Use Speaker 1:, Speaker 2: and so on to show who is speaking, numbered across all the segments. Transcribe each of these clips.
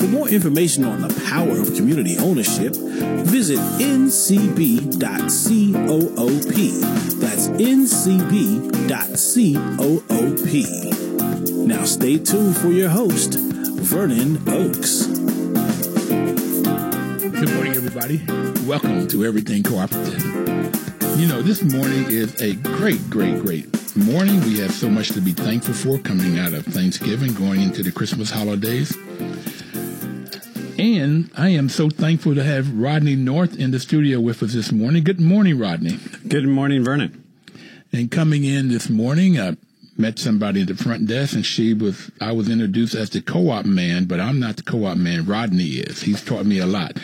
Speaker 1: For more information on the power of community ownership, visit ncb.coop. That's ncb.coop. Now stay tuned for your host, Vernon Oakes.
Speaker 2: Good morning, everybody. Welcome to Everything Cooperative. You know, this morning is a great, great, great morning. We have so much to be thankful for coming out of Thanksgiving, going into the Christmas holidays. And I am so thankful to have Rodney North in the studio with us this morning. Good morning, Rodney.
Speaker 3: Good morning, Vernon.
Speaker 2: And coming in this morning, I met somebody at the front desk and she was, I was introduced as the co-op man, but I'm not the co-op man. Rodney is. He's taught me a lot.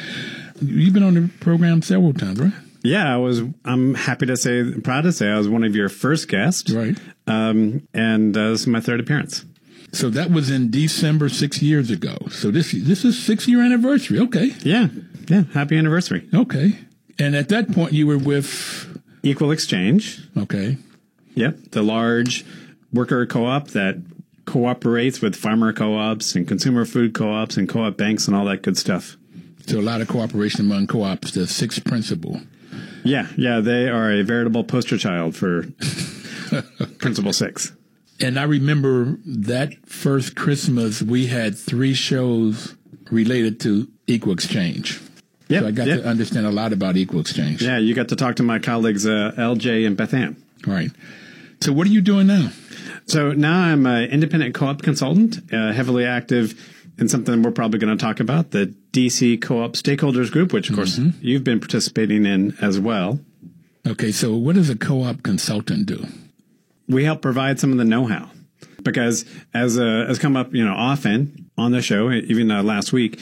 Speaker 2: You've been on the program several times, right?
Speaker 3: Yeah, I was. I'm happy to say, proud to say, I was one of your first guests.
Speaker 2: Right.
Speaker 3: Um, and uh, this is my third appearance.
Speaker 2: So that was in December six years ago. So this this is six year anniversary. Okay.
Speaker 3: Yeah. Yeah. Happy anniversary.
Speaker 2: Okay. And at that point, you were with
Speaker 3: Equal Exchange.
Speaker 2: okay.
Speaker 3: Yep. The large worker co-op that cooperates with farmer co-ops and consumer food co-ops and co-op banks and all that good stuff.
Speaker 2: So a lot of cooperation among co-ops. The sixth principle.
Speaker 3: Yeah. Yeah. They are a veritable poster child for Principle Six.
Speaker 2: And I remember that first Christmas, we had three shows related to Equal Exchange.
Speaker 3: Yep.
Speaker 2: So I got
Speaker 3: yep.
Speaker 2: to understand a lot about Equal Exchange.
Speaker 3: Yeah. You got to talk to my colleagues, uh, LJ and Beth Ann.
Speaker 2: Right. So what are you doing now?
Speaker 3: So now I'm an independent co-op consultant, uh, heavily active in something we're probably going to talk about, the DC Co-op Stakeholders Group, which of course you've been participating in as well.
Speaker 2: Okay. So what does a co-op consultant do?
Speaker 3: We help provide some of the know-how because as uh, has come up, you know, often on the show, even uh, last week,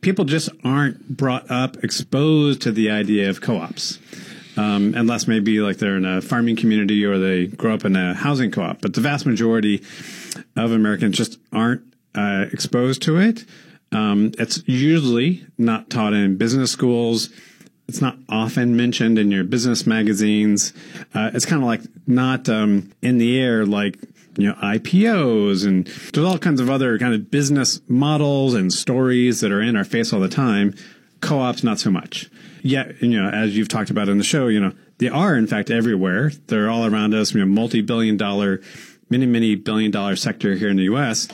Speaker 3: people just aren't brought up, exposed to the idea of co-ops. Um, unless maybe like they're in a farming community or they grow up in a housing co-op. But the vast majority of Americans just aren't uh, exposed to it. Um, it's usually not taught in business schools. It's not often mentioned in your business magazines. Uh, it's kind of like not um, in the air like you know IPOs and there's all kinds of other kind of business models and stories that are in our face all the time. Co-ops, not so much. Yet, you know, as you've talked about in the show, you know, they are in fact everywhere. They're all around us. You know, multi-billion dollar, many, many billion dollar sector here in the U.S.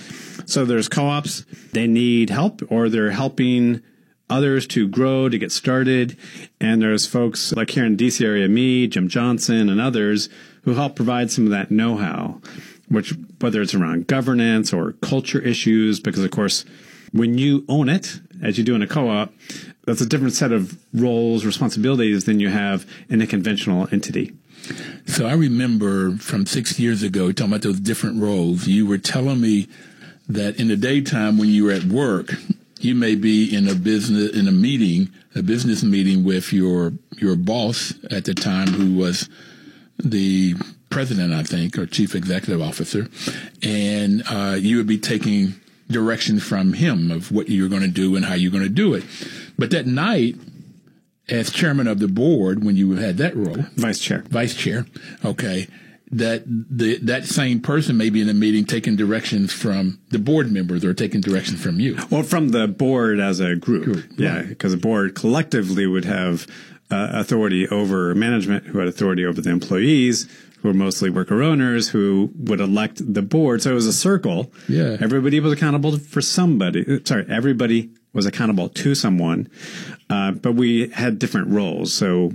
Speaker 3: So there's co-ops. They need help, or they're helping others to grow, to get started. And there's folks like here in DC area, me, Jim Johnson, and others who help provide some of that know-how, which whether it's around governance or culture issues, because of course, when you own it, as you do in a co-op, that's a different set of roles, responsibilities than you have in a conventional entity.
Speaker 2: So I remember from six years ago, talking about those different roles, you were telling me that in the daytime when you were at work, you may be in a business, in a meeting, a business meeting with your, your boss at the time who was the president, I think, or chief executive officer. And, uh, you would be taking direction from him of what you're going to do and how you're going to do it. But that night, as chairman of the board, when you had that role,
Speaker 3: Vice chair.
Speaker 2: vice chair, okay, that the that same person may be in a meeting taking directions from the board members or taking directions from you.
Speaker 3: Well, from the board as a group.
Speaker 2: Group,
Speaker 3: Yeah, because the board collectively would have uh, authority over management, who had authority over the employees, who were mostly worker owners, who would elect the board. So it was a circle.
Speaker 2: Yeah.
Speaker 3: Everybody was accountable for somebody. Sorry, everybody was accountable to someone, uh, but we had different roles. So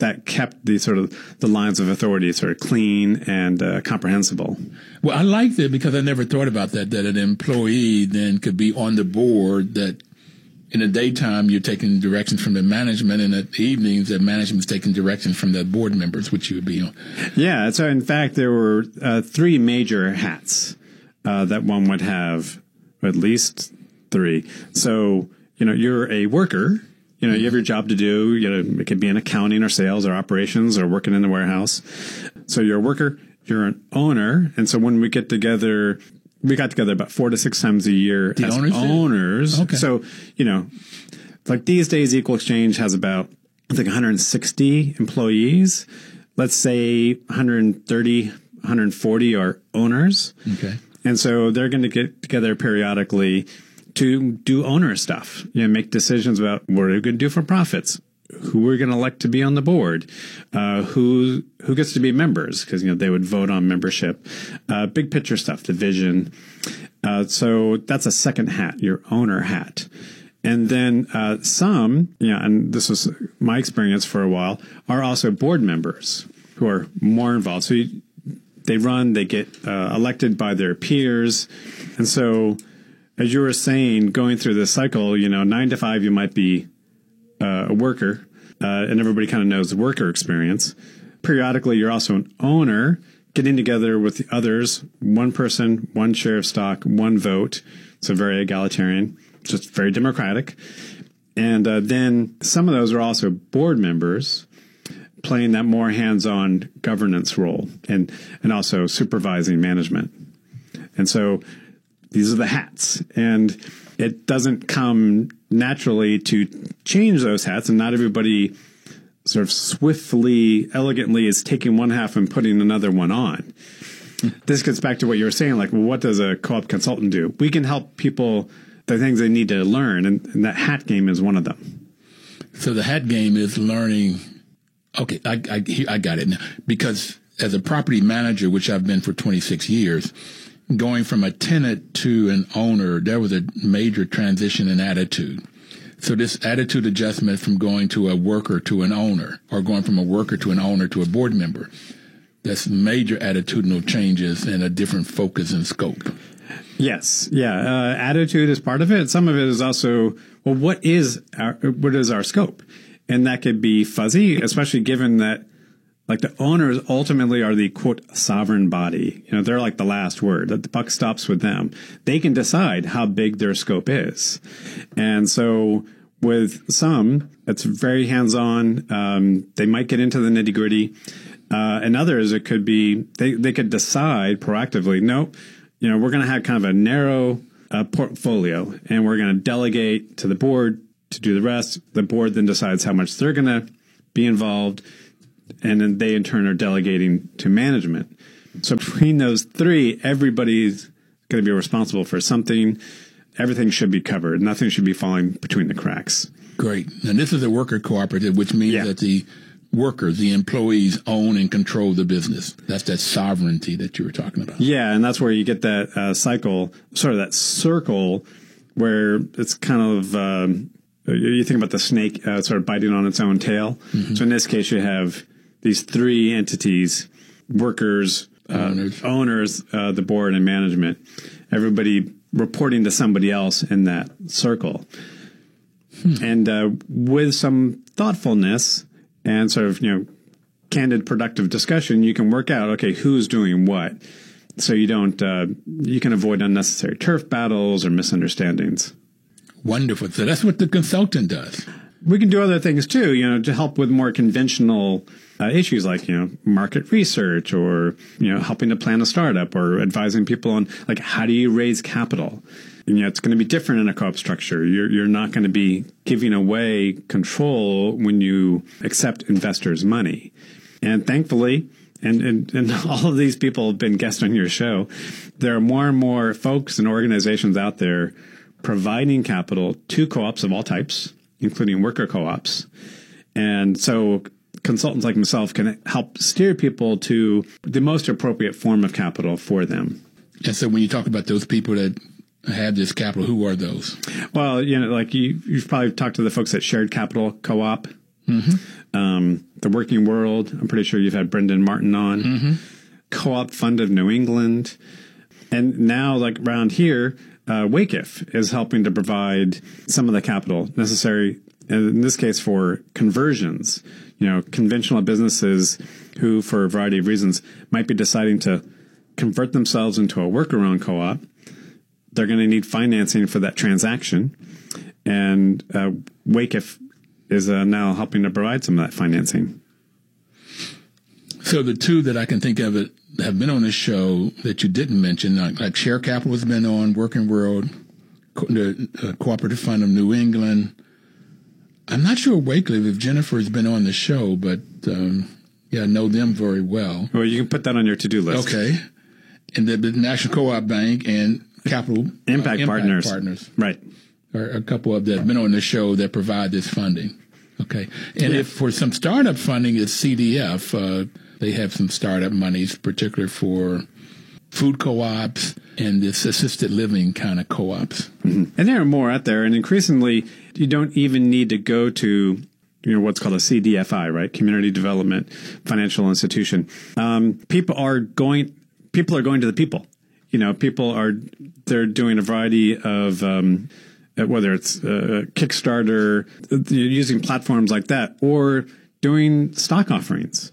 Speaker 3: that kept the sort of the lines of authority sort of clean and uh, comprehensible.
Speaker 2: Well, I liked it because I never thought about that. That an employee then could be on the board. That in the daytime you're taking directions from the management, and at the evenings that management's taking directions from the board members, which you would be on.
Speaker 3: Yeah. So in fact, there were uh, three major hats uh, that one would have, at least three. So you know, you're a worker. You know, you have your job to do. You know, it could be in accounting or sales or operations or working in the warehouse. So you're a worker, you're an owner. And so when we get together, we got together about four to six times a year
Speaker 2: The
Speaker 3: as
Speaker 2: owners
Speaker 3: owners.
Speaker 2: Okay.
Speaker 3: So, you know, like these days, Equal Exchange has about, I think, 160 employees. Let's say 130, 140 are owners.
Speaker 2: Okay.
Speaker 3: And so they're going to get together periodically to do owner stuff, you know, make decisions about what are we going to do for profits, who we're going to elect to be on the board, uh, who who gets to be members because you know they would vote on membership, uh, big picture stuff, the vision. Uh, so that's a second hat, your owner hat. And then uh, some, yeah, and this was my experience for a while, are also board members who are more involved. So you, they run, they get uh, elected by their peers. And so, as you were saying, going through this cycle, you know, nine to five, you might be uh, a worker, uh, and everybody kind of knows the worker experience. Periodically, you're also an owner, getting together with the others, one person, one share of stock, one vote. So very egalitarian, just very democratic. And uh, then some of those are also board members playing that more hands-on governance role and and also supervising management. And so these are the hats and it doesn't come naturally to change those hats and not everybody sort of swiftly elegantly is taking one half and putting another one on. This gets back to what you were saying like well what does a co-op consultant do? We can help people the things they need to learn and, and that hat game is one of them.
Speaker 2: So the hat game is learning. Okay, I, I, I got it now. Because as a property manager, which I've been for 26 years, going from a tenant to an owner, there was a major transition in attitude. So this attitude adjustment from going to a worker to an owner, or going from a worker to an owner to a board member, that's major attitudinal changes and a different focus and scope.
Speaker 3: Yes, yeah. Uh, attitude is part of it. Some of it is also well, what is our what is our scope, and that could be fuzzy, especially given that like the owners ultimately are the quote sovereign body. You know, they're like the last word. The buck stops with them. They can decide how big their scope is, and so with some, it's very hands on. Um, they might get into the nitty gritty. Uh, and others, it could be they, they could decide proactively, nope, you know, we're going to have kind of a narrow uh, portfolio and we're going to delegate to the board to do the rest. The board then decides how much they're going to be involved. And then they in turn are delegating to management. So between those three, everybody's going to be responsible for something. Everything should be covered. Nothing should be falling between the cracks.
Speaker 2: Great. And this is a worker cooperative, which means
Speaker 3: Yeah.
Speaker 2: that the workers, the employees own and control the business. That's that sovereignty that you were talking about.
Speaker 3: Yeah, and that's where you get that uh, cycle, sort of that circle, where it's kind of um, you think about the snake uh, sort of biting on its own tail. So in this case, you have these three entities: workers, uh,
Speaker 2: Owners.
Speaker 3: owners, uh, the board, and management. Everybody reporting to somebody else in that circle, and uh, with some thoughtfulness and sort of you know candid, productive discussion, you can work out okay who's doing what, so you don't uh, you can avoid unnecessary turf battles or misunderstandings.
Speaker 2: Wonderful. So that's what the consultant does.
Speaker 3: We can do other things too, you know, to help with more conventional uh, issues like you know market research or you know helping to plan a startup or advising people on like how do you raise capital. And, you know, it's going to be different in a co-op structure. You're you're not going to be giving away control when you accept investors' money. And thankfully, and, and, and all of these people have been guests on your show, there are more and more folks and organizations out there providing capital to co-ops of all types, including worker co-ops. And so consultants like myself can help steer people to the most appropriate form of capital for them.
Speaker 2: And so when you talk about those people that have this capital, who are those?
Speaker 3: Well, you know, like you, you've probably talked to the folks at Shared Capital Co-op, um, the Working World. I'm pretty sure you've had Brendan Martin on. Co-op Fund of New England, and now like around here, uh, WACIF is helping to provide some of the capital necessary. In this case, for conversions, you know, conventional businesses who, for a variety of reasons, might be deciding to convert themselves into a worker-owned co-op they're going to need financing for that transaction. And uh, WACIF is uh, now helping to provide some of that financing.
Speaker 2: So the two that I can think of that have been on the show that you didn't mention, like, like Share Capital has been on, Working World, Co- the uh, Cooperative Fund of New England. I'm not sure Wakelee if Jennifer has been on the show, but um, yeah, I know them very well.
Speaker 3: Well, you can put that on your to do list.
Speaker 2: Okay. And the, the National Co-op Bank and Capital uh,
Speaker 3: Impact, partners.
Speaker 2: partners
Speaker 3: Right.
Speaker 2: are a couple of that have been on the show that provide this funding. Okay. And if for some startup funding, it's CDF. Uh, they have some startup monies, particularly for food co-ops and this assisted living kind of co-ops.
Speaker 3: And there are more out there, and increasingly, you don't even need to go to you know what's called a CDFI, right? Community Development Financial Institution. Um, people are going. People are going to the people. You know, people are they're doing a variety of. Um, uh, whether it's uh, Kickstarter, uh, using platforms like that, or doing stock offerings.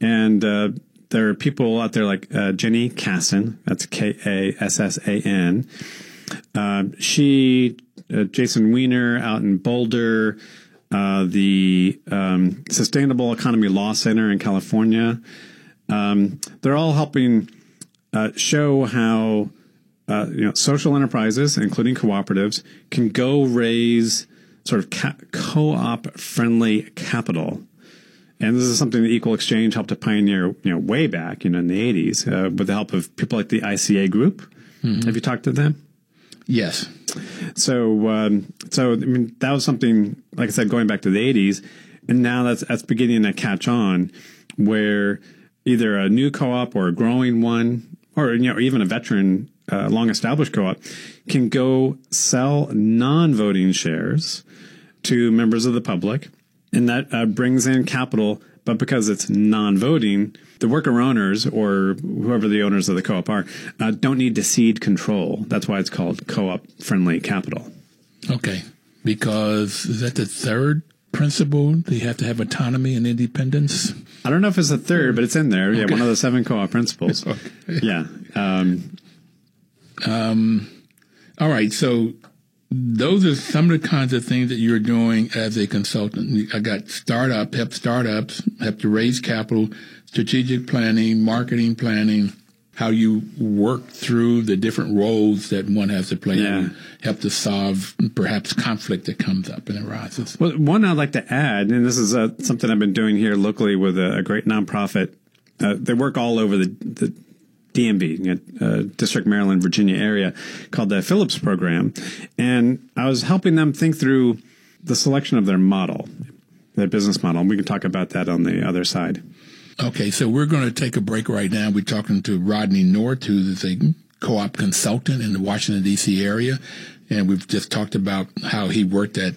Speaker 3: And uh, there are people out there like uh, Jenny Kassan, that's K A S S A N. Um, she, uh, Jason Wiener out in Boulder, uh, the um, Sustainable Economy Law Center in California. Um, they're all helping uh, show how uh, you know social enterprises, including cooperatives, can go raise sort of ca- co-op friendly capital. And this is something that Equal Exchange helped to pioneer, you know, way back, you know, in the '80s, uh, with the help of people like the ICA Group. Have you talked to them?
Speaker 2: Yes.
Speaker 3: So, um, so I mean, that was something, like I said, going back to the '80s, and now that's that's beginning to catch on, where either a new co-op or a growing one, or you know, even a veteran, uh, long-established co-op, can go sell non-voting shares to members of the public, and that uh, brings in capital. But because it's non-voting, the worker owners or whoever the owners of the co-op are uh, don't need to cede control. That's why it's called co-op friendly capital.
Speaker 2: Okay. Because is that the third principle? They have to have autonomy and independence.
Speaker 3: I don't know if it's a third, but it's in there. Yeah, one of the seven co-op principles. okay. Yeah. Um,
Speaker 2: All right. So those are some of the kinds of things that you're doing as a consultant. I got startup, help startups, have to raise capital, strategic planning, marketing planning, how you work through the different roles that one has to play
Speaker 3: Yeah.
Speaker 2: and help to solve perhaps conflict that comes up and arises.
Speaker 3: well, one I'd like to add, and this is uh, something I've been doing here locally with a, a great nonprofit. Uh, they work all over the, the DMV, uh, District, Maryland, Virginia area, called the Phillips Program, and I was helping them think through the selection of their model, their business model. And we can talk about that on the other side.
Speaker 2: Okay, so we're going to take a break right now. We're talking to Rodney North, who is a co-op consultant in the Washington D.C. area, and we've just talked about how he worked at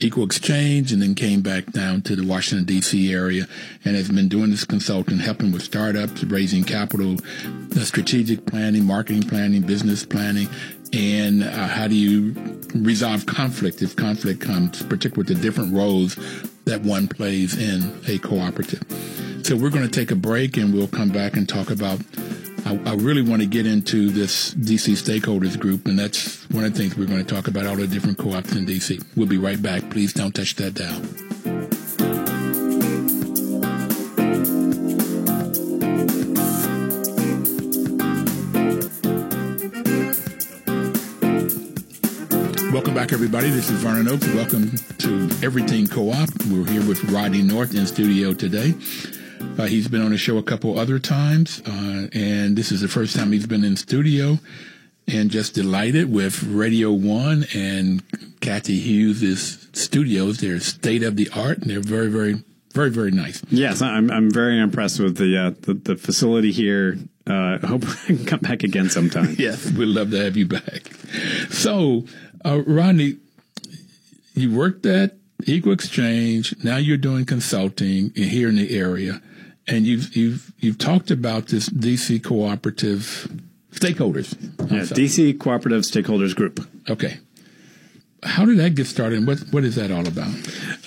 Speaker 2: Equal Exchange and then came back down to the Washington D.C. area and has been doing this consulting, helping with startups, raising capital, uh, strategic planning, marketing planning, business planning, and uh, how do you resolve conflict if conflict comes, particularly with the different roles that one plays in a cooperative. So we're going to take a break and we'll come back and talk about. I, I really want to get into this DC stakeholders group, and that's one of the things we're going to talk about all the different co ops in DC. We'll be right back. Please don't touch that dial. Welcome back, everybody. This is Vernon Oakes. Welcome to Everything Co-op. We're here with Rodney North in studio today. Uh, he's been on the show a couple other times, uh, and this is the first time he's been in studio. And just delighted with Radio One and Cathy Hughes' studios. They're state of the art, and they're very, very, very, very nice.
Speaker 3: Yes, I'm I'm very impressed with the uh, the, the facility here. Uh, I hope I can come back again sometime.
Speaker 2: Yes, we'd love to have you back. So, uh, Rodney, you worked at Equal Exchange. Now you're doing consulting here in the area, and you've you've you've talked about this DC cooperative stakeholders.
Speaker 3: Yeah, DC Cooperative Stakeholders Group.
Speaker 2: Okay. How did that get started? And what what is that all about?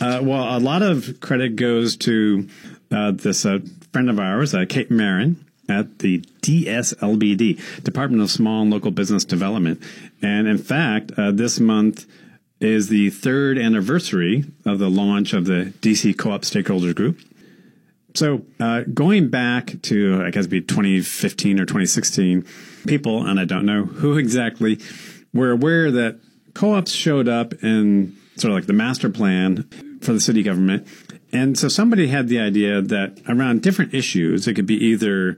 Speaker 3: Uh, well, a lot of credit goes to uh, this uh, friend of ours, uh, Kate Marin, at the DSLBD, Department of Small and Local Business Development. And in fact, uh, this month is the third anniversary of the launch of the DC Co-op Stakeholders Group. So, uh, going back to, I guess, be 2015 or 2016, people, and I don't know who exactly, were aware that co-ops showed up in sort of like the master plan for the city government. And so somebody had the idea that around different issues, it could be either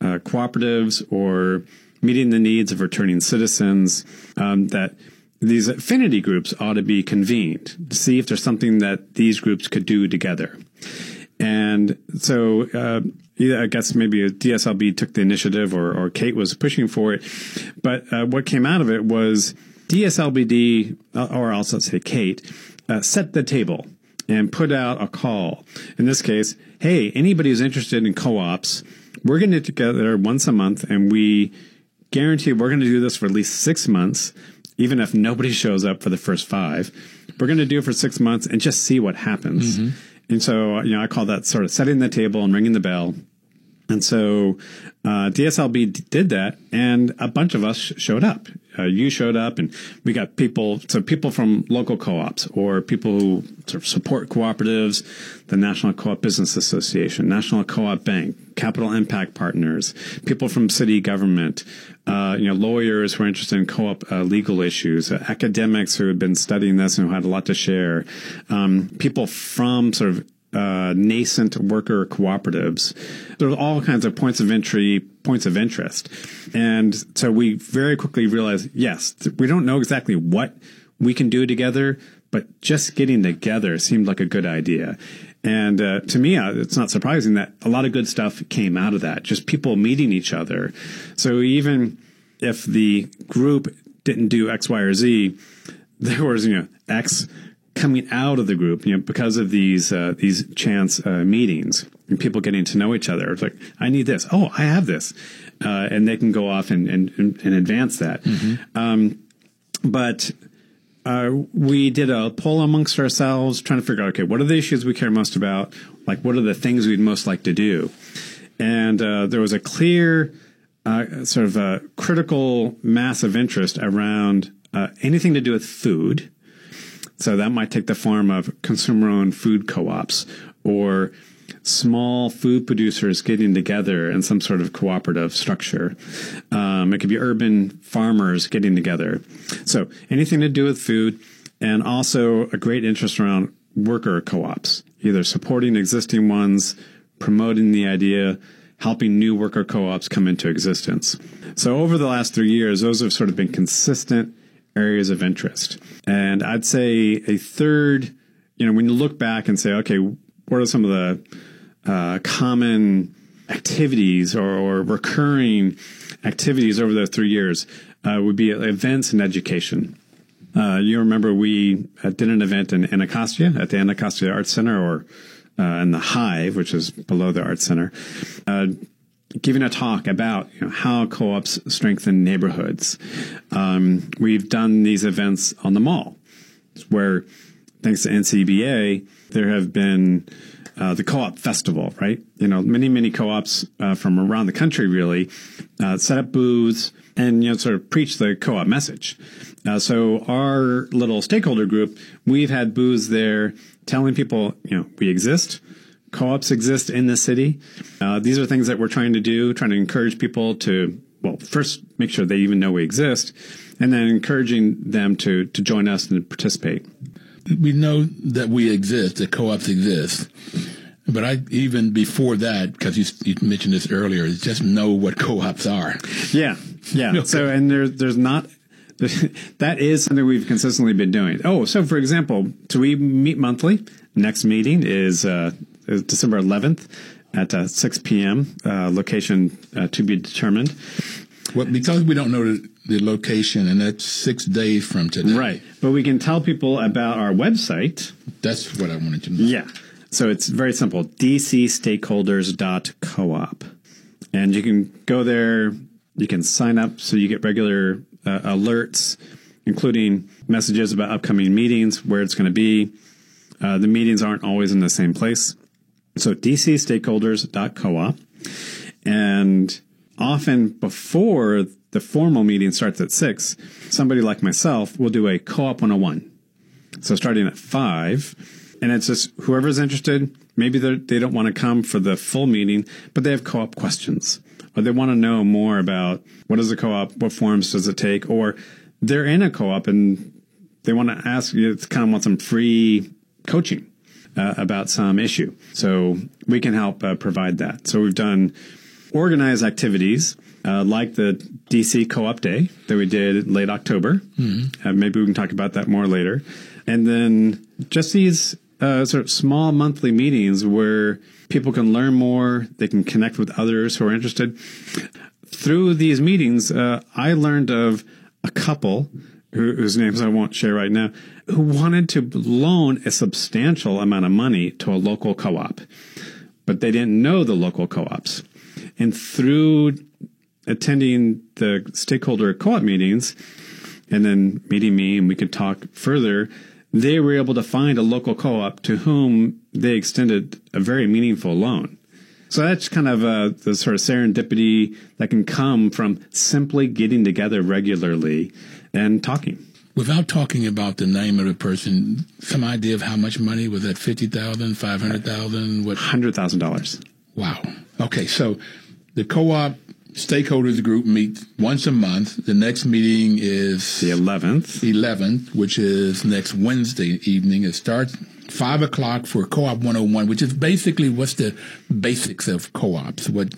Speaker 3: uh, cooperatives or meeting the needs of returning citizens, um, that these affinity groups ought to be convened to see if there's something that these groups could do together. And so, uh, I guess maybe DSLB took the initiative or, or Kate was pushing for it. But uh, what came out of it was DSLBD, uh, or also say Kate, uh, set the table and put out a call. In this case, hey, anybody who's interested in co-ops, we're going to get together once a month and we guarantee we're going to do this for at least six months, even if nobody shows up for the first five. We're going to do it for six months and just see what happens. Mm-hmm. And so, you know, I call that sort of setting the table and ringing the bell. And so uh, DSLB did that, and a bunch of us showed up. Uh, you showed up, and we got people. So people from local co-ops or people who sort of support cooperatives, the National Co-op Business Association, National Co-op Bank, Capital Impact Partners, people from city government, uh, you know, lawyers who are interested in co-op uh, legal issues, uh, academics who had been studying this and who had a lot to share, um, people from sort of uh, nascent worker cooperatives. There's all kinds of points of entry, points of interest. And so we very quickly realized, yes, we don't know exactly what we can do together, but just getting together seemed like a good idea. And uh, to me, uh, it's not surprising that a lot of good stuff came out of that, just people meeting each other. So even if the group didn't do X, Y, or Z, there was, you know, X coming out of the group, you know, because of these uh, these chance uh, meetings and people getting to know each other. It's like, I need this. Oh, I have this, uh, and they can go off and and, and advance that. Mm-hmm. Um, but uh, we did a poll amongst ourselves, trying to figure out, okay, what are the issues we care most about? Like, what are the things we'd most like to do? And uh, there was a clear, uh, sort of a critical mass of interest around anything to do with food so that might take the form of consumer owned food co ops or small food producers getting together in some sort of cooperative structure. Um, it could be urban farmers getting together. So anything to do with food and also a great interest around worker co ops, either supporting existing ones, promoting the idea, helping new worker co ops come into existence. So over the last three years, those have sort of been consistent areas of interest. And I'd say a third, you know, when you look back and say, okay, what are some of the uh, common activities or, or, recurring activities over the three years uh, would be events and education. Uh, you remember we uh, did an event in Anacostia at the Anacostia Arts Center or uh, in the Hive, which is below the Arts Center, uh, giving a talk about you know, how co-ops strengthen neighborhoods. Um, we've done these events on the mall, where thanks to NCBA, there have been uh, the co-op festival, right? You know, many many co-ops uh, from around the country really uh, set up booths and you know sort of preach the co-op message. Uh, so our little stakeholder group, we've had booths there telling people, you know, we exist co-ops exist in the city. Uh, these are things that we're trying to do, trying to encourage people to, well, first make sure they even know we exist, and then encouraging them to to join us and participate.
Speaker 2: We know that we exist, that co-ops exist. But I even before that, because you, you, mentioned this earlier, is just know what co-ops are.
Speaker 3: Yeah, yeah. okay. So and there's there's not that is something we've consistently been doing. Oh, so for example, so we meet monthly. Next meeting is uh, December 11th at uh, 6 p.m. Uh, location uh, to be determined.
Speaker 2: Well, because we don't know the, the, location, and that's six days from today.
Speaker 3: Right. But we can tell people about our website.
Speaker 2: That's what I wanted to know.
Speaker 3: Yeah. So it's very simple dcstakeholders.coop. And you can go there, you can sign up so you get regular uh, alerts, including messages about upcoming meetings, where it's going to be. Uh, the meetings aren't always in the same place. So dcstakeholders.coop. And often before the formal meeting starts at six, somebody like myself will do a co-op 101 So starting at five, and it's just whoever's interested. Maybe they don't want to come for the full meeting, but they have co-op questions, or they want to know more about what is a co-op, what forms does it take, or they're in a co-op and they want to ask you, kind of want some free coaching uh, about some issue. So we can help uh, provide that. So we've done organized activities uh, like the DC Co-op Day that we did late October. Mm-hmm. Uh, maybe we can talk about that more later. And then just these uh, sort of small monthly meetings where people can learn more, they can connect with others who are interested. Through these meetings, uh, I learned of a couple whose names I won't share right now, who wanted to loan a substantial amount of money to a local co-op, but they didn't know the local co-ops. And through attending the stakeholder co-op meetings and then meeting me and we could talk further, they were able to find a local co-op to whom they extended a very meaningful loan. So that's kind of uh, the sort of serendipity that can come from simply getting together regularly and talking.
Speaker 2: Without talking about the name of the person, some idea of how much money was that? Fifty thousand, five hundred thousand, what?
Speaker 3: Hundred thousand dollars.
Speaker 2: Wow. Okay, so the co-op stakeholders group meets once a month. The next meeting is
Speaker 3: the 11th.
Speaker 2: 11th, which is next Wednesday evening. It starts five o'clock for Co-op 101, which is basically what's the basics of co-ops. What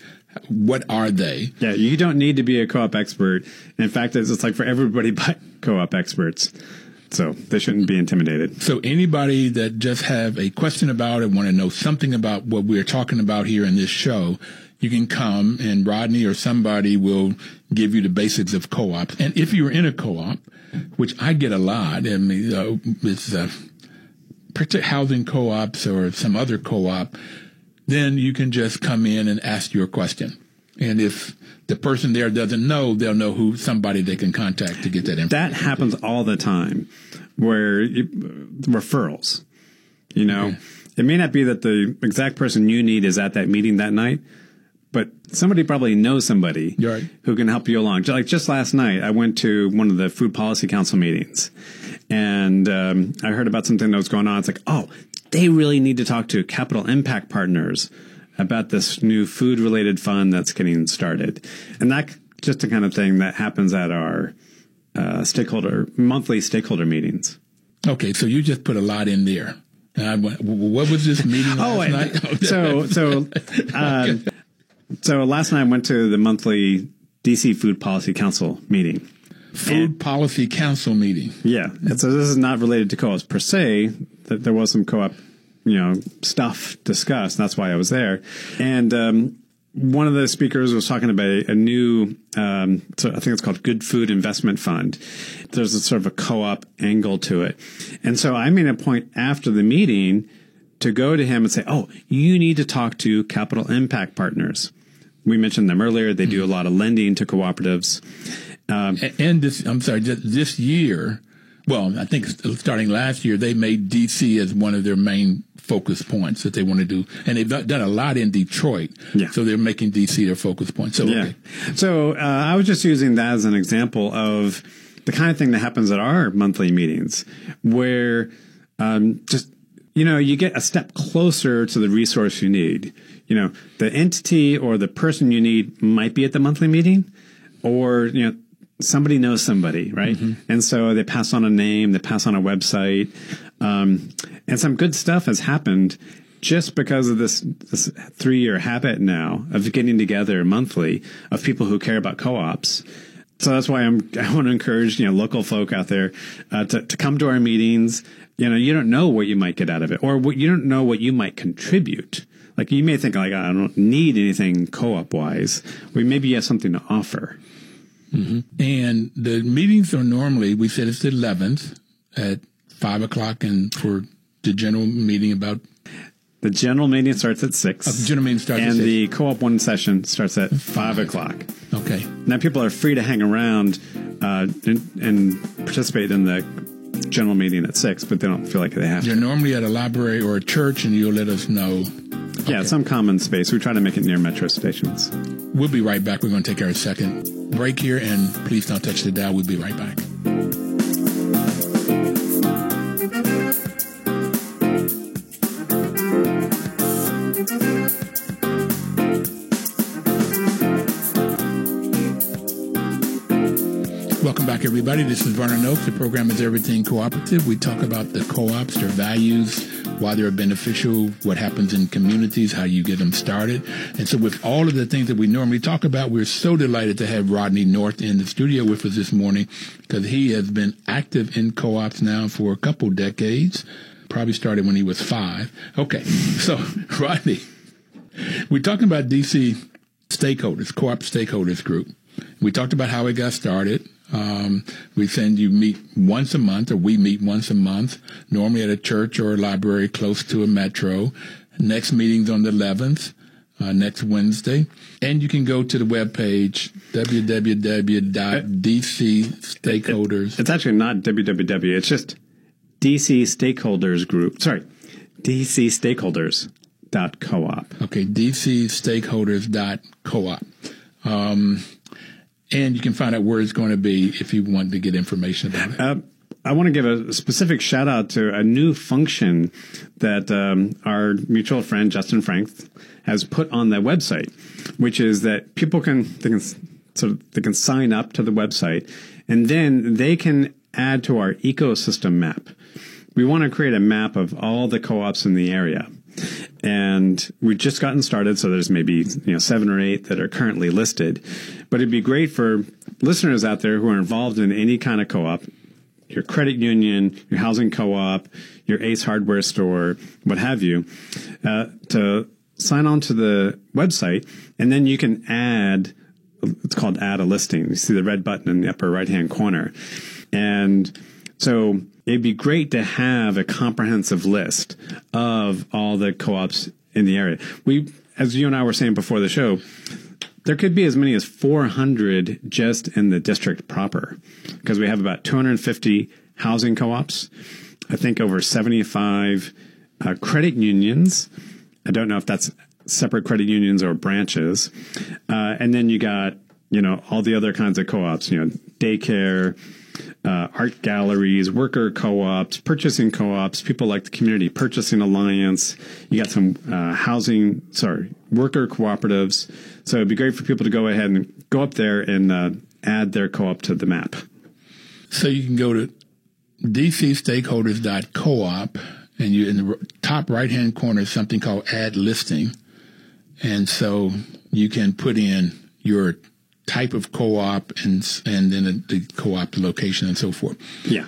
Speaker 2: what are they?
Speaker 3: Yeah, you don't need to be a co-op expert. In fact, it's like for everybody but co-op experts. So they shouldn't be intimidated.
Speaker 2: So anybody that just have a question about it, want to know something about what we're talking about here in this show, you can come and Rodney or somebody will give you the basics of co-op. And if you're in a co-op, which I get a lot, I mean, uh, it's uh, housing co-ops or some other co-op, then you can just come in and ask your question. And if the person there doesn't know, they'll know who somebody they can contact to get that information.
Speaker 3: That happens all the time, where you, referrals. You know, okay. it may not be that the exact person you need is at that meeting that night, but somebody probably knows somebody
Speaker 2: right.
Speaker 3: who can help you along. Like just last night, I went to one of the Food Policy Council meetings, and um, I heard about something that was going on. It's like, oh, they really need to talk to Capital Impact Partners about this new food related fund that's getting started, and that just the kind of thing that happens at our uh, stakeholder monthly stakeholder meetings.
Speaker 2: Okay, so you just put a lot in there. Uh, what was this meeting last oh, night?
Speaker 3: so so um, so last night I went to the monthly DC Food Policy Council meeting.
Speaker 2: Food and, Policy Council meeting.
Speaker 3: Yeah. And so this is not related to co-ops per se. That there was some co-op, you know, stuff discussed. That's why I was there. And um, one of the speakers was talking about a, a new, um, so I think it's called Good Food Investment Fund. There's a sort of a co-op angle to it. And so I made a point after the meeting to go to him and say, "Oh, you need to talk to Capital Impact Partners." We mentioned them earlier. They do a lot of lending to cooperatives.
Speaker 2: Um, and this, I'm sorry, this year, well, I think starting last year, they made DC as one of their main focus points that they want to do. And they've done a lot in Detroit.
Speaker 3: Yeah.
Speaker 2: So they're making DC their focus point. So,
Speaker 3: yeah.
Speaker 2: Okay.
Speaker 3: So uh, I was just using that as an example of the kind of thing that happens at our monthly meetings where um, just you know, you get a step closer to the resource you need. You know, the entity or the person you need might be at the monthly meeting, or, you know, somebody knows somebody, right? Mm-hmm. And so they pass on a name, they pass on a website. Um, and some good stuff has happened just because of this, this three year habit now of getting together monthly of people who care about co-ops. So that's why I'm, I want to encourage, you know, local folk out there, uh, to, to come to our meetings you know, you don't know what you might get out of it, or what, you don't know what you might contribute. Like you may think, like I don't need anything co-op wise. We maybe you have something to offer.
Speaker 2: Mm-hmm. And the meetings are normally we said it's the eleventh at five o'clock, and for the general meeting about.
Speaker 3: The general meeting starts at six.
Speaker 2: Uh, general meeting starts
Speaker 3: and the co-op one session starts at five o'clock.
Speaker 2: Okay.
Speaker 3: Now people are free to hang around uh, and, and participate in the general meeting at six, but they don't feel like they have
Speaker 2: You're
Speaker 3: to.
Speaker 2: normally at a library or a church, and you'll let us know.
Speaker 3: Yeah, some common space. We try to make it near metro stations.
Speaker 2: We'll be right back. We're going to take our second break here, and please don't touch the dial. We'll be right back. Everybody. This is Vernon Oakes. The program is Everything Cooperative. We talk about the co-ops, their values, why they're beneficial, what happens in communities, how you get them started. And so with all of the things that we normally talk about, we're so delighted to have Rodney North in the studio with us this morning because he has been active in co-ops now for a couple decades. Probably started when he was five. Okay. So, Rodney, we're talking about DC stakeholders, co-op stakeholders group. We talked about how it got started. Um, we send you meet once a month, or we meet once a month, normally at a church or a library close to a metro. Next meeting's on the 11th, uh, next Wednesday. And you can go to the webpage, www.dcstakeholders.
Speaker 3: It, it's actually not www. It's just DC Stakeholders Group. Sorry, DC Stakeholders dot co-op.
Speaker 2: Okay, dcstakeholders.coop. Um, and you can find out where it's going to be if you want to get information about it.
Speaker 3: Uh, I want to give a specific shout out to a new function that um, our mutual friend Justin Frank has put on the website, which is that people can they can sort of they can sign up to the website, and then they can add to our ecosystem map. We want to create a map of all the co-ops in the area and we've just gotten started. So there's maybe you know seven or eight that are currently listed, but it'd be great for listeners out there who are involved in any kind of co-op, your credit union, your housing co-op, your Ace Hardware store, what have you, uh, to sign on to the website, and then you can add. It's called add a listing. You see the red button in the upper right hand corner, and so it'd be great to have a comprehensive list of all the co-ops in the area. We, as you and I were saying before the show, there could be as many as 400 just in the district proper because we have about 250 housing co-ops. I think over 75 uh, credit unions. I don't know if that's separate credit unions or branches. Uh, and then you got, you know, all the other kinds of co-ops, you know, daycare, uh, art galleries, worker co-ops, purchasing co-ops, people like the Community Purchasing Alliance. You got some uh, housing, sorry, worker cooperatives. So it'd be great for people to go ahead and go up there and uh, add their co-op to the map.
Speaker 2: So you can go to dcstakeholders.coop and you in the top right hand corner is something called add listing. And so you can put in your type of co-op and and then the co-op location and so forth.
Speaker 3: Yeah.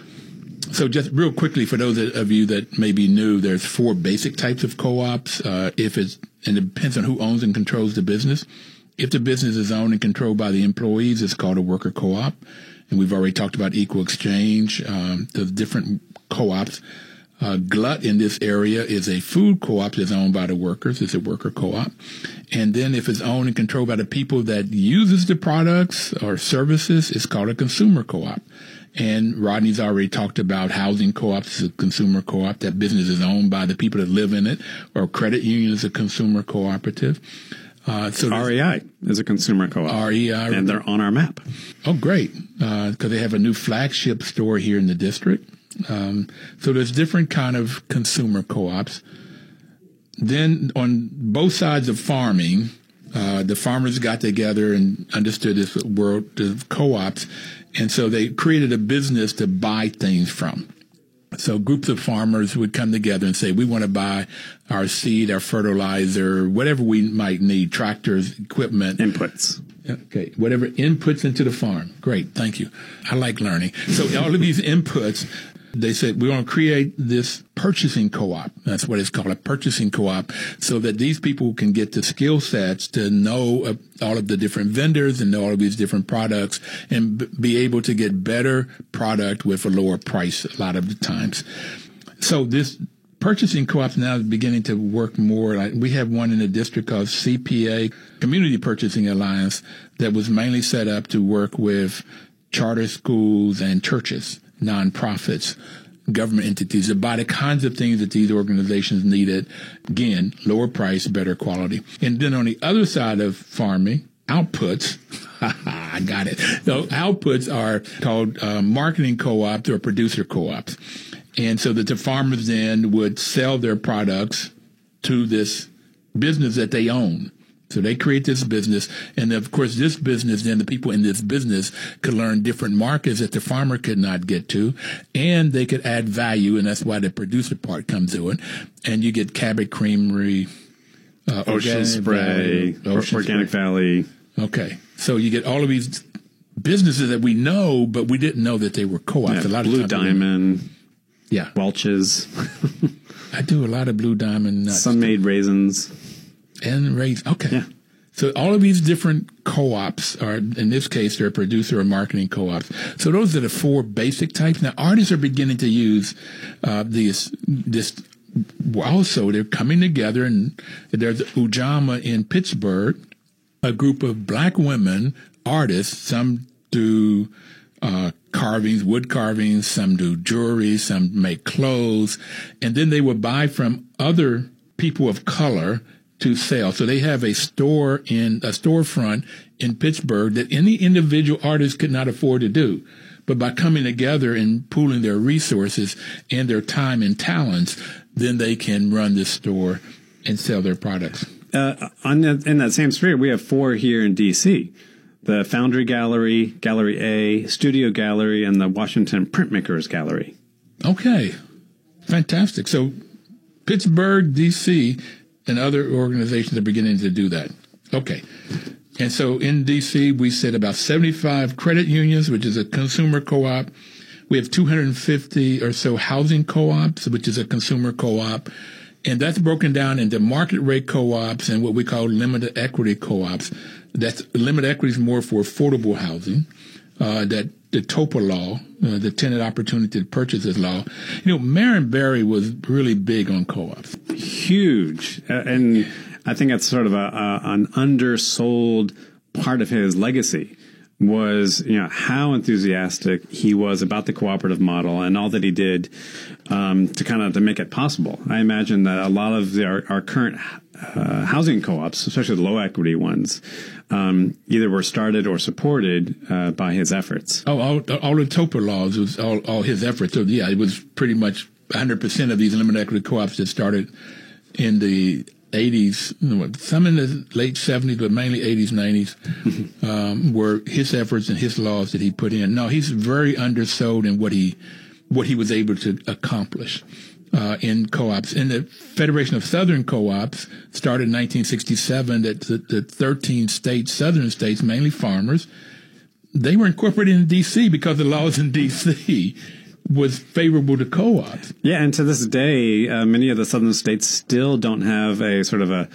Speaker 2: So just real quickly for those of you that may be new, there's four basic types of co-ops. Uh, if it's and it depends on who owns and controls the business. If the business is owned and controlled by the employees, it's called a worker co-op. And we've already talked about equal exchange. Um, the different co-ops uh, Glut in this area is a food co-op that's owned by the workers. It's a worker co-op. And then if it's owned and controlled by the people that uses the products or services, it's called a consumer co-op. And Rodney's already talked about housing co-ops is a consumer co-op. That business is owned by the people that live in it. Or credit union is a consumer cooperative.
Speaker 3: Uh, so REI is a consumer co-op.
Speaker 2: REI.
Speaker 3: And they're on our map.
Speaker 2: Oh, great. Because uh, they have a new flagship store here in the district. Um, so there's different kind of consumer co-ops. Then on both sides of farming, uh, the farmers got together and understood this world of co-ops, and so they created a business to buy things from. So groups of farmers would come together and say, we want to buy our seed, our fertilizer, whatever we might need, tractors, equipment.
Speaker 3: Inputs.
Speaker 2: Okay, whatever inputs into the farm. Great, thank you. I like learning. So all of these inputs, they said, we want to create this purchasing co-op. That's what it's called, a purchasing co-op, so that these people can get the skill sets to know uh, all of the different vendors and know all of these different products and b- be able to get better product with a lower price a lot of the times. So this purchasing co-ops now is beginning to work more. Like we have one in the district called CPA, Community Purchasing Alliance, that was mainly set up to work with charter schools and churches nonprofits, government entities about the kinds of things that these organizations needed. Again, lower price, better quality. And then on the other side of farming, outputs. I got it. So outputs are called uh, marketing co-ops or producer co-ops. And so that the farmers then would sell their products to this business that they own. So they create this business. And of course, this business, then the people in this business could learn different markets that the farmer could not get to. And they could add value. And that's why the producer part comes to it. And you get Cabot Creamery, uh,
Speaker 3: Ocean Spray,
Speaker 2: Valley, Ocean
Speaker 3: Organic
Speaker 2: Spray.
Speaker 3: Valley.
Speaker 2: Okay. So you get all of these businesses that we know, but we didn't know that they were co-ops.
Speaker 3: Yeah,
Speaker 2: a lot
Speaker 3: Blue
Speaker 2: of times-
Speaker 3: Diamond,
Speaker 2: Yeah.
Speaker 3: Welch's,
Speaker 2: I do a lot of Blue Diamond nuts.
Speaker 3: Sun-Maid Raisins.
Speaker 2: And raise. Okay.
Speaker 3: Yeah.
Speaker 2: So all of these different co-ops are, in this case, they're producer or marketing co-ops. So those are the four basic types. Now artists are beginning to use uh, these. This also they're coming together, and there's Ujamaa in Pittsburgh, a group of black women artists. Some do uh, carvings, wood carvings. Some do jewelry. Some make clothes, and then they would buy from other people of color to sell. So they have a store in a storefront in Pittsburgh that any individual artist could not afford to do. But by coming together and pooling their resources and their time and talents, then they can run this store and sell their products.
Speaker 3: Uh, on in that same spirit, we have four here in DC: the Foundry Gallery, Gallery A, Studio Gallery, and the Washington Printmakers Gallery.
Speaker 2: Okay. Fantastic. So Pittsburgh, DC, and other organizations are beginning to do that. Okay. And so in DC, we said about 75 credit unions, which is a consumer co-op. We have 250 or so housing co-ops, which is a consumer co-op. And that's broken down into market rate co-ops and what we call limited equity co-ops. That's limited equity is more for affordable housing. Uh, that the TOPA law, uh, the tenant opportunity to purchases law. You know, Marion Barry was really big on co-ops.
Speaker 3: Huge, uh, and I think that's sort of a, a an undersold part of his legacy was you know how enthusiastic he was about the cooperative model and all that he did um, to kind of to make it possible. I imagine that a lot of the, our, our current uh, housing co-ops, especially the low equity ones, um, either were started or supported uh, by his efforts.
Speaker 2: Oh, all, all the TOPA laws was all, all his efforts. So yeah, it was pretty much 100% of these limited equity co-ops that started in the 80s, some in the late 70s, but mainly 80s, 90s, um, were his efforts and his laws that he put in. No, he's very undersold in what he what he was able to accomplish uh, in co-ops. And the Federation of Southern Co-ops started in 1967. That the, the 13 states, southern states, mainly farmers, they were incorporated in D.C. because the laws in D.C. was favorable to co-ops.
Speaker 3: Yeah, and to this day, uh, many of the southern states still don't have a sort of a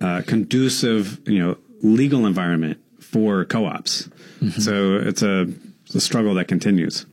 Speaker 3: uh, conducive, you know, legal environment for co-ops. So it's a, it's a struggle that continues.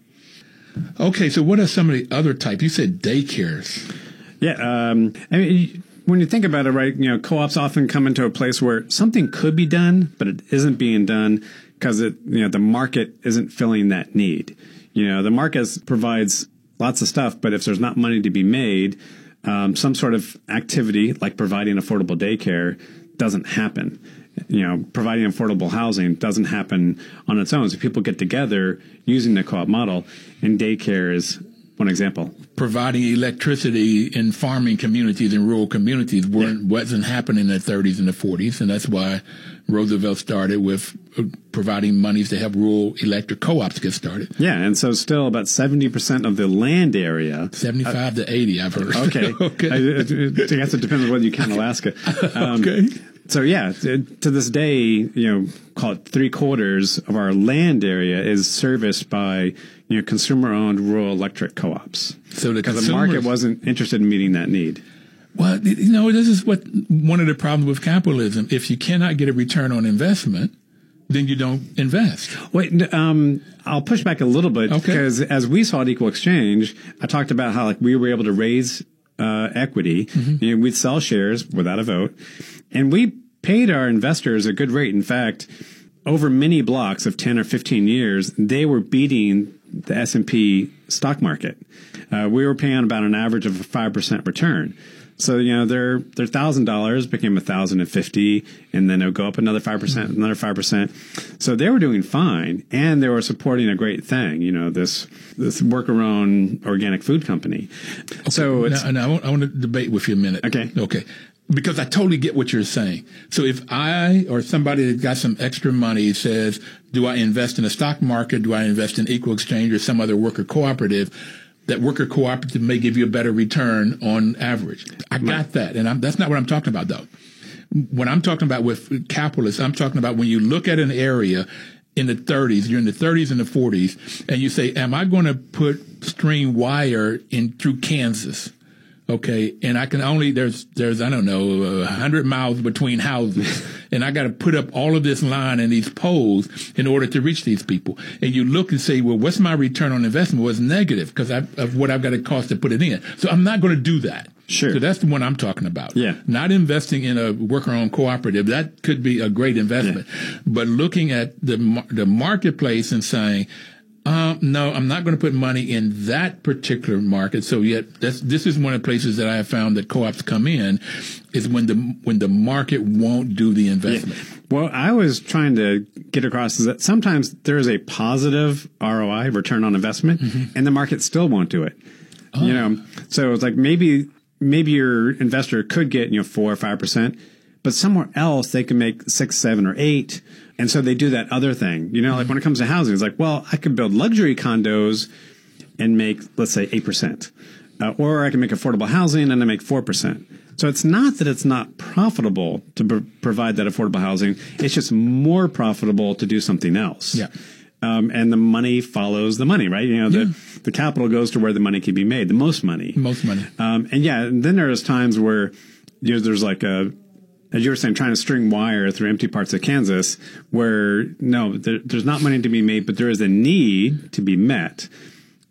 Speaker 2: Okay, so what are some of the other types? You said daycares.
Speaker 3: Yeah, um, I mean, when you think about it, right? You know, co-ops often come into a place where something could be done, but it isn't being done because it, you know, the market isn't filling that need. You know, the market provides lots of stuff, but if there's not money to be made, um, some sort of activity like providing affordable daycare doesn't happen. You know, providing affordable housing doesn't happen on its own. So people get together using the co-op model, and daycare is one example.
Speaker 2: Providing electricity in farming communities and rural communities weren't, wasn't happening in the 30s and the 40s, and that's why Roosevelt started with uh, providing monies to help rural electric co-ops get started.
Speaker 3: Yeah, and so still about seventy percent of the land area.
Speaker 2: 75 to 80, I've heard.
Speaker 3: Okay,
Speaker 2: okay.
Speaker 3: I, I guess it depends on whether you count Alaska. Um,
Speaker 2: okay.
Speaker 3: So yeah, to, to this day, you know, call it three quarters of our land area is serviced by you know consumer-owned rural electric co-ops.
Speaker 2: So the
Speaker 3: Because the market wasn't interested in meeting that need.
Speaker 2: Well, you know, this is what one of the problems with capitalism. If you cannot get a return on investment, then you don't invest.
Speaker 3: Wait, um, I'll push back a little bit
Speaker 2: Okay.
Speaker 3: because as we saw at Equal Exchange, I talked about how like we were able to raise uh, equity.
Speaker 2: Mm-hmm.
Speaker 3: We'd sell shares without a vote, and we paid our investors a good rate. In fact, over many blocks of ten or fifteen years, they were beating the S and P stock market. Uh, we were paying about an average of a five percent return. So you know their their thousand dollars became a thousand and fifty, and then it'll go up another five percent, another five percent. So they were doing fine, and they were supporting a great thing. You know this this worker-owned organic food company. So it's
Speaker 2: Now, now I, want, I want to debate with you a minute.
Speaker 3: Okay.
Speaker 2: Okay. because I totally get what you're saying. So if I or somebody that got some extra money says, do I invest in a stock market? Do I invest in equal exchange or some other worker cooperative? That worker cooperative may give you a better return on average. I got that. And I'm, that's not what I'm talking about though. What I'm talking about with capitalists, I'm talking about when you look at an area in the 30s, you're in the 30s and the 40s, and you say, am I going to put string wire in through Kansas? Okay, and I can only there's there's I don't know a hundred miles between houses, and I got to put up all of this line and these poles in order to reach these people. And you look and say, well, what's my return on investment? Was well, negative because of what I've got to cost to put it in. So I'm not going to do that.
Speaker 3: Sure.
Speaker 2: So that's the one I'm talking about.
Speaker 3: Yeah.
Speaker 2: Not investing in a worker-owned cooperative. That could be a great investment. Yeah. But looking at the the marketplace and saying, um, no, I'm not going to put money in that particular market. So yet, this is one of the places that I have found that co-ops come in is when the when the market won't do the investment. Yeah.
Speaker 3: Well, I was trying to get across is that sometimes there is a positive ROI, return on investment, mm-hmm. and the market still won't do it. Oh. You know, so it's like maybe maybe your investor could get you know four or five percent, but somewhere else they can make six, seven, or eight and so they do that other thing. You know, like when it comes to housing, it's like, well, I could build luxury condos and make, let's say, 8%. Uh, or I can make affordable housing and I make 4%. So it's not that it's not profitable to pr- provide that affordable housing. It's just more profitable to do something else.
Speaker 2: Yeah.
Speaker 3: Um, and the money follows the money, right? You know, the, yeah. the capital goes to where the money can be made, the most money.
Speaker 2: Most money.
Speaker 3: Um, and yeah, and then there's times where you know, there's like a, as you were saying, trying to string wire through empty parts of Kansas, where no, there, there's not money to be made, but there is a need to be met,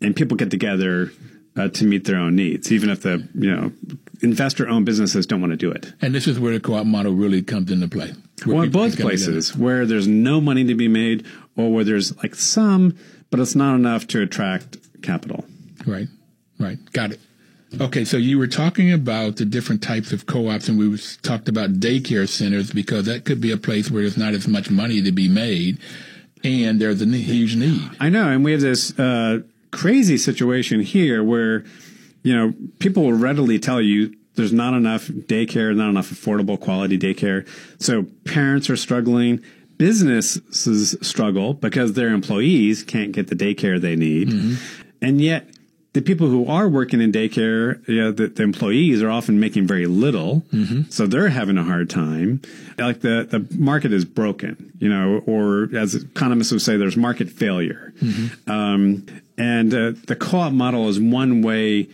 Speaker 3: and people get together uh, to meet their own needs, even if the you know investor-owned businesses don't want to do it.
Speaker 2: And this is where the co-op model really comes into play.
Speaker 3: Well, in both places, together. where there's no money to be made, or where there's like some, but it's not enough to attract capital.
Speaker 2: Right, right, got it. Okay, so you were talking about the different types of co-ops, and we talked about daycare centers because that could be a place where there's not as much money to be made, and there's a huge need.
Speaker 3: I know, and we have this uh, crazy situation here where you know people will readily tell you there's not enough daycare, not enough affordable quality daycare, so parents are struggling. Businesses struggle because their employees can't get the daycare they need. Mm-hmm. And yet, the people who are working in daycare, you know, the, the employees are often making very little, mm-hmm. so they're having a hard time. Like the the market is broken, you know, or as economists would say, there's market failure. Mm-hmm. Um, and uh, the co-op model is one way.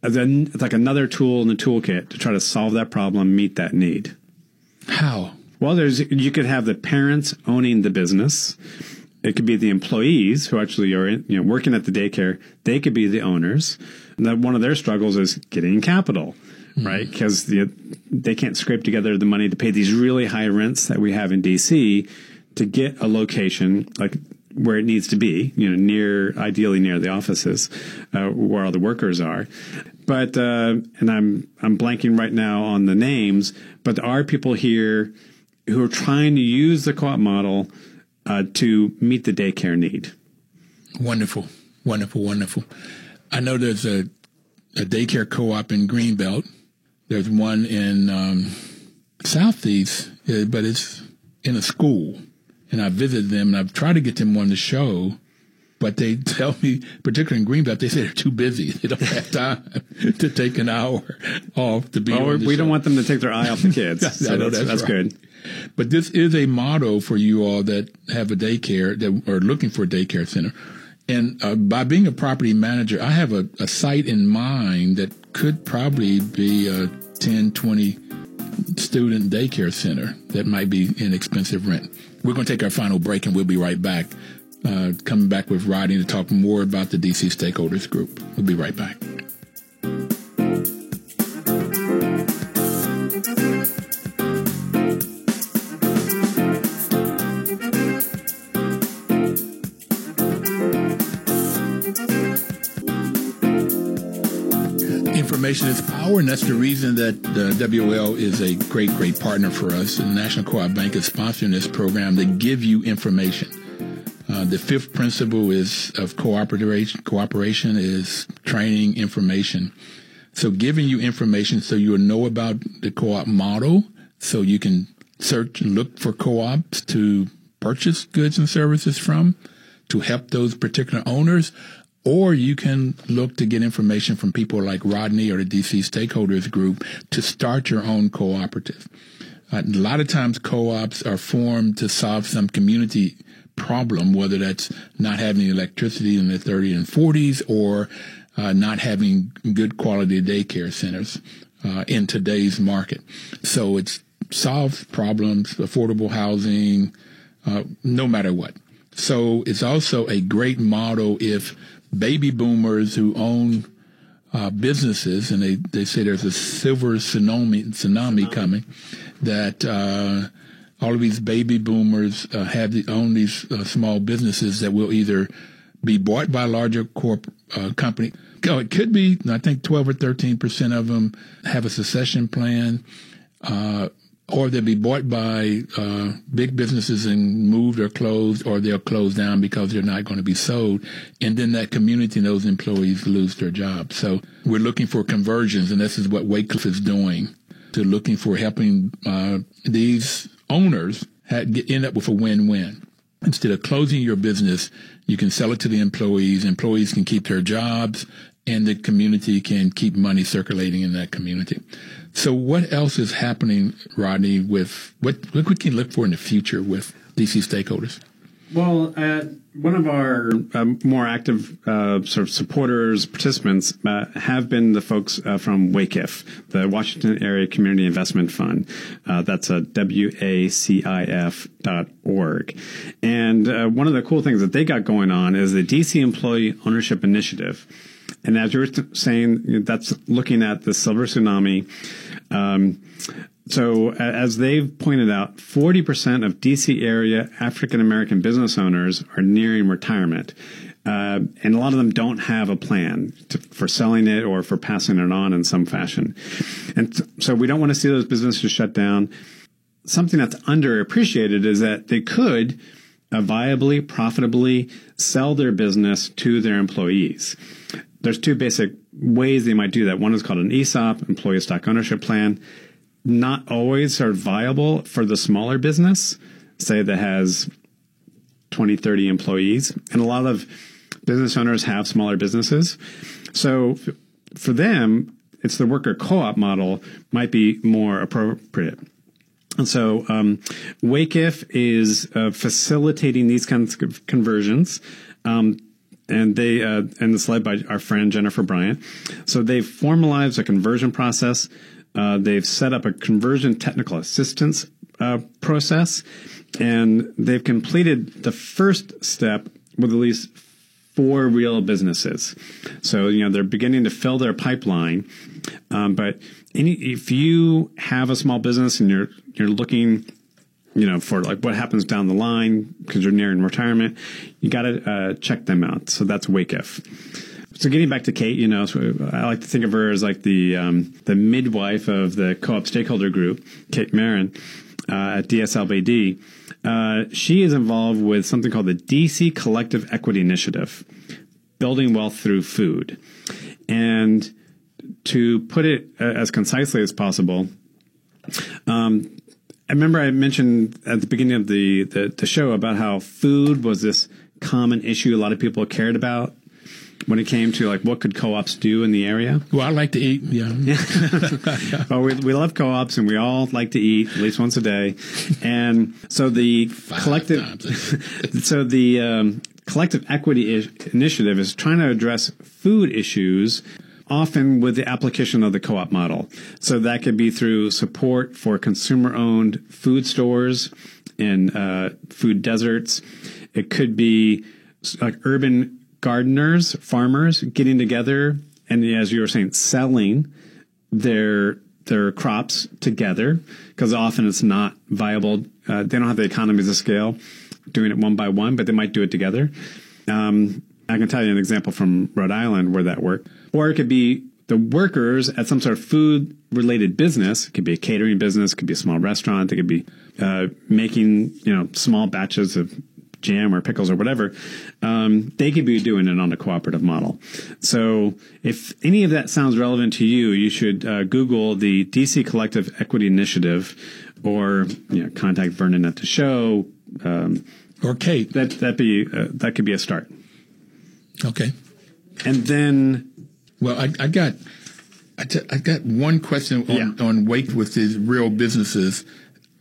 Speaker 3: Then it's like another tool in the toolkit to try to solve that problem, meet that need.
Speaker 2: How?
Speaker 3: Well, there's you could have the parents owning the business it could be the employees who actually are you know working at the daycare. They could be the owners. And that one of their struggles is getting capital, mm-hmm. right? Because the, they can't scrape together the money to pay these really high rents that we have in DC to get a location like where it needs to be, you know, near, ideally near the offices, uh, where all the workers are. But, uh, and I'm, I'm blanking right now on the names, but there are people here who are trying to use the co-op model uh, to meet the daycare need.
Speaker 2: Wonderful, wonderful, wonderful. I know there's a, a daycare co-op in Greenbelt. There's one in um, Southeast, uh, but it's in a school. And I visited them and I've tried to get them on the show, but they tell me, particularly in Greenbelt, they say they're too busy. They don't have time to take an hour off to be. Oh,
Speaker 3: we
Speaker 2: show.
Speaker 3: don't want them to take their eye off the kids. so that's, that's, that's right. good.
Speaker 2: But this is a motto for you all that have a daycare that are looking for a daycare center. And uh, by being a property manager, I have a, a, site in mind that could probably be a 10, 20 student daycare center that might be inexpensive rent. We're going to take our final break and we'll be right back. Uh, coming back with Rodney to talk more about the DC Stakeholders Group. We'll be right back. Information is power, and that's the reason that the WL is a great, great partner for us. The National Co-op Bank is sponsoring this program to give you information. Uh, the fifth principle is of cooperation. Cooperation is training information. So giving you information so you'll know about the co-op model, so you can search and look for co-ops to purchase goods and services from, to help those particular owners, or you can look to get information from people like Rodney or the DC Stakeholders Group to start your own cooperative. Uh, a lot of times co-ops are formed to solve some community problem, whether that's not having electricity in the 30s and 40s or uh, not having good quality daycare centers uh, in today's market. So it's solves problems, affordable housing, uh, no matter what. So it's also a great model if baby boomers who own uh, businesses, and they, they say there's a silver tsunami, tsunami coming, that uh, all of these baby boomers uh, have the, own these uh, small businesses that will either be bought by a larger corp uh, company. Oh, it could be. I think 12 or 13 percent of them have a succession plan. Uh, or they'll be bought by uh, big businesses and moved or closed, or they'll close down because they're not going to be sold. And then that community and those employees lose their jobs. So we're looking for conversions, and this is what WACIF is doing. To looking for helping uh, these owners have, get, end up with a win-win. Instead of closing your business, you can sell it to the employees. Employees can keep their jobs, and the community can keep money circulating in that community. So, what else is happening, Rodney? With what what we can look for in the future with DC stakeholders?
Speaker 3: Well, uh, one of our uh, more active uh, sort of supporters, participants, uh, have been the folks uh, from WACIF, the Washington Area Community Investment Fund. Uh, that's a W-A-C-I-F dot org. And one of the cool things that they got going on is the DC Employee Ownership Initiative. And as you were saying, that's looking at the silver tsunami. Um, so, as they've pointed out, 40% of DC area African American business owners are nearing retirement. Uh, and a lot of them don't have a plan to, for selling it or for passing it on in some fashion. And so we don't want to see those businesses shut down. Something that's underappreciated is that they could uh, viably, profitably sell their business to their employees there's two basic ways they might do that. One is called an ESOP, employee stock ownership plan. Not always are viable for the smaller business, say that has 20, 30 employees. And a lot of business owners have smaller businesses. So for them, it's the worker co-op model might be more appropriate. And so um, WACIF is uh, facilitating these kinds of conversions. Um, and they uh, and it's led by our friend Jennifer Bryant. So they've formalized a conversion process. Uh, they've set up a conversion technical assistance uh, process, and they've completed the first step with at least four real businesses. So you know they're beginning to fill their pipeline. Um, but any, if you have a small business and you're you're looking you know, for like what happens down the line because you're nearing retirement, you got to uh, check them out. So that's WACIF. So getting back to Kate, you know, so I like to think of her as like the um, the midwife of the co-op stakeholder group, Kate Marin uh, at DSLBD. Uh, she is involved with something called the DC Collective Equity Initiative, building wealth through food. And to put it uh, as concisely as possible, um, I remember I mentioned at the beginning of the, the, the show about how food was this common issue a lot of people cared about when it came to like what could co-ops do in the area?
Speaker 2: Well, I like to eat. Yeah.
Speaker 3: yeah. well, we, we love co-ops and we all like to eat at least once a day. And so the Five collective, so the um, collective equity I- initiative is trying to address food issues often with the application of the co-op model. So that could be through support for consumer-owned food stores in uh, food deserts. It could be like urban gardeners, farmers getting together and, as you were saying, selling their their crops together because often it's not viable. Uh, they don't have the economies of scale doing it one by one, but they might do it together. Um, I can tell you an example from Rhode Island where that worked. Or it could be the workers at some sort of food related business. It could be a catering business, it could be a small restaurant, it could be uh, making you know small batches of jam or pickles or whatever, um, they could be doing it on a cooperative model. So if any of that sounds relevant to you, you should uh, Google the DC Collective Equity Initiative or you know, contact Vernon at the show. Um,
Speaker 2: or Kate.
Speaker 3: That that be uh, that could be a start.
Speaker 2: Okay.
Speaker 3: And then,
Speaker 2: well, I, I got I, t- I got one question on, yeah. on Wake with these real businesses.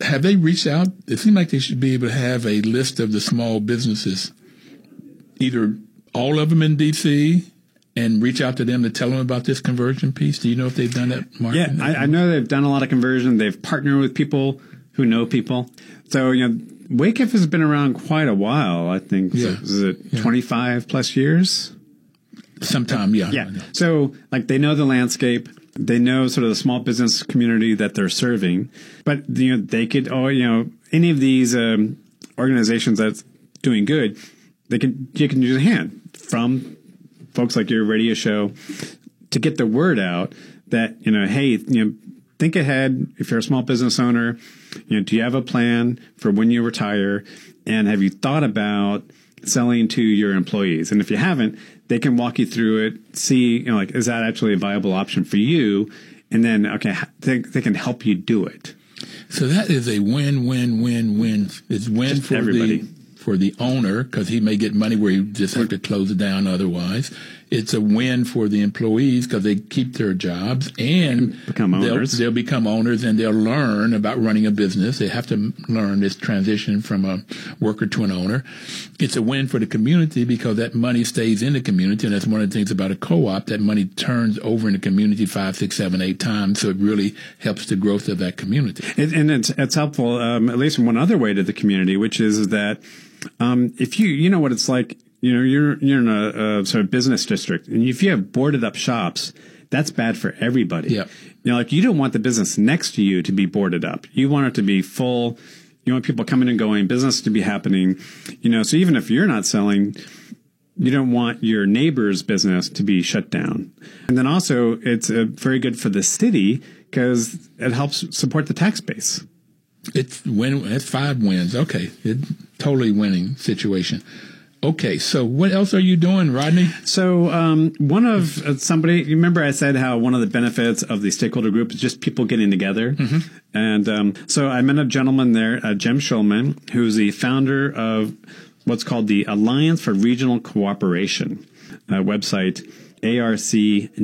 Speaker 2: Have they reached out? It seems like they should be able to have a list of the small businesses, either all of them in DC, and reach out to them to tell them about this conversion piece. Do you know if they've done that?
Speaker 3: Mark? Yeah, I, I, know they've done a lot of conversion. They've partnered with people who know people. So you know, WACIF has been around quite a while. I think. Yeah. So, is it yeah. twenty five plus years?
Speaker 2: Sometime, yeah.
Speaker 3: Yeah. So, like, they know the landscape. They know sort of the small business community that they're serving, but you know they could, oh, you know, any of these um, organizations that's doing good, they can you can use a hand from folks like your radio show to get the word out that you know, hey, you know, think ahead. If you're a small business owner, you know, do you have a plan for when you retire, and have you thought about selling to your employees? And if you haven't, they can walk you through it, see, you know, like, is that actually a viable option for you? And then, okay, they, they can help you do it.
Speaker 2: So that is a win, win, win, win. It's win Just for everybody. the for the owner because he may get money where he just have to close it down otherwise. It's a win for the employees because they keep their jobs and
Speaker 3: become owners.
Speaker 2: They'll, they'll, become owners and they'll learn about running a business. They have to learn this transition from a worker to an owner. It's a win for the community because that money stays in the community. And that's one of the things about a co-op. That money turns over in the community five, six, seven, eight times. So it really helps the growth of that community.
Speaker 3: It, and it's, it's helpful, um, at least in one other way to the community, which is that um, if you, you know what it's like, you know, you're, you're in a, a, sort of business district and if you have boarded up shops, that's bad for everybody.
Speaker 2: Yeah.
Speaker 3: You know, like you don't want the business next to you to be boarded up. You want it to be full. You want people coming and going, business to be happening. You know, so even if you're not selling, you don't want your neighbor's business to be shut down. And then also, it's uh, very good for the city because it helps support the tax base.
Speaker 2: It's win. It's five wins. Okay, it, totally winning situation. Okay, so what else are you doing, Rodney?
Speaker 3: So, um, one of uh, somebody, you remember I said how one of the benefits of the stakeholder group is just people getting together? Mm-hmm. And um, so I met a gentleman there, uh, Jim Schulman, who's the founder of what's called the Alliance for Regional Cooperation uh, website, arcdmv.org.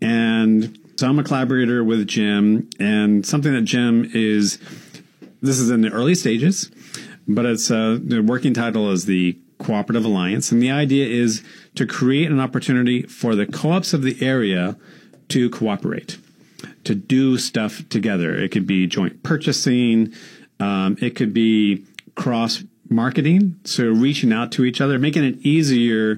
Speaker 3: And so I'm a collaborator with Jim, and something that Jim is, this is in the early stages, but it's uh, the working title is the Cooperative Alliance, and the idea is to create an opportunity for the co-ops of the area to cooperate, to do stuff together. It could be joint purchasing, um, it could be cross marketing, so reaching out to each other, making it easier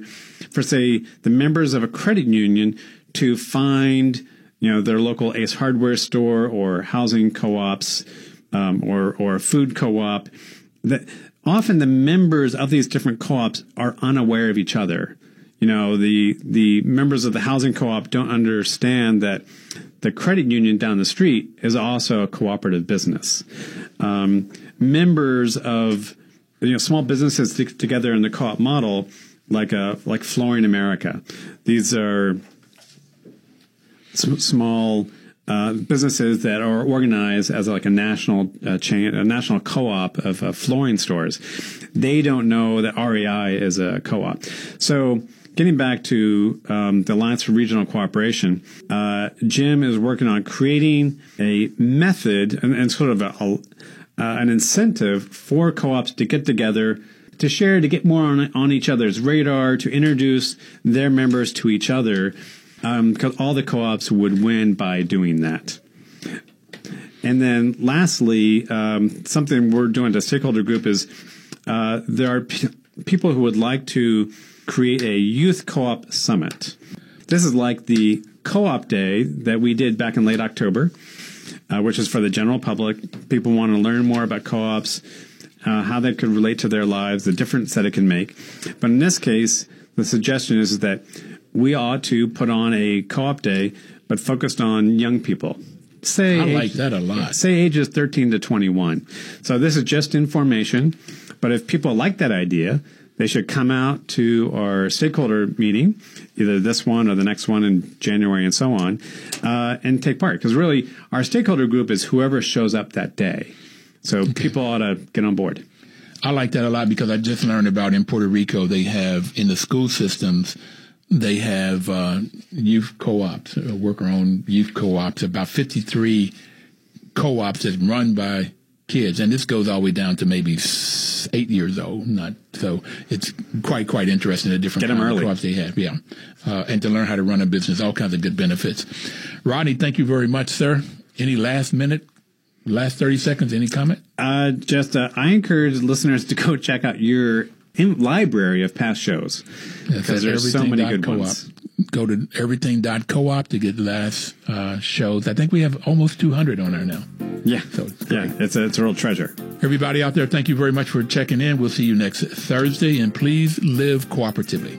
Speaker 3: for, say, the members of a credit union to find you know, their local Ace Hardware store or housing co-ops um, or or food co-op. That often the members of these different co-ops are unaware of each other. You know, the the members of the housing co-op don't understand that the credit union down the street is also a cooperative business. Um, members of you know small businesses together in the co-op model, like a like Flooring America. These are small uh, businesses that are organized as like a national uh, chain, a national co-op of uh, flooring stores. They don't know that REI is a co-op. So getting back to um, the Alliance for Regional Cooperation, uh, Jim is working on creating a method and, and sort of a, a, uh, an incentive for co-ops to get together to share, to get more on, on each other's radar, to introduce their members to each other because um, all the co-ops would win by doing that. And then lastly, um, something we're doing to stakeholder group is uh, there are p- people who would like to create a youth co-op summit. This is like the co-op day that we did back in late October, uh, which is for the general public. People want to learn more about co-ops, uh, how that could relate to their lives, the difference that it can make. But in this case, the suggestion is that we ought to put on a co-op day, but focused on young people, say
Speaker 2: I like
Speaker 3: age-
Speaker 2: that a lot.
Speaker 3: Say ages 13 to 21. So this is just information, but if people like that idea, they should come out to our stakeholder meeting, either this one or the next one in January and so on, uh, and take part. Because really, our stakeholder group is whoever shows up that day. So people ought to get on board.
Speaker 2: I like that a lot because I just learned about in Puerto Rico they have in the school systems they have uh, youth co-ops, uh, worker-owned youth co-ops. About fifty-three co-ops that run by kids, and this goes all the way down to maybe eight years old. Not so it's quite quite interesting. The different
Speaker 3: Get 'em
Speaker 2: kinds of
Speaker 3: early.
Speaker 2: co-ops they have, yeah, uh, and to learn how to run a business, all kinds of good benefits. Rodney, thank you very much, sir. Any last minute, last thirty seconds? Any comment?
Speaker 3: Uh, just uh, I encourage listeners to go check out your in- library of past shows because there's so many good
Speaker 2: Everything.coop.
Speaker 3: ones.
Speaker 2: Go to everything.coop to get the last uh, shows. I think we have almost 200 on there now.
Speaker 3: Yeah,
Speaker 2: So it's
Speaker 3: yeah, it's a it's a real treasure.
Speaker 2: Everybody out there, thank you very much for checking in. We'll see you next Thursday, and please live cooperatively.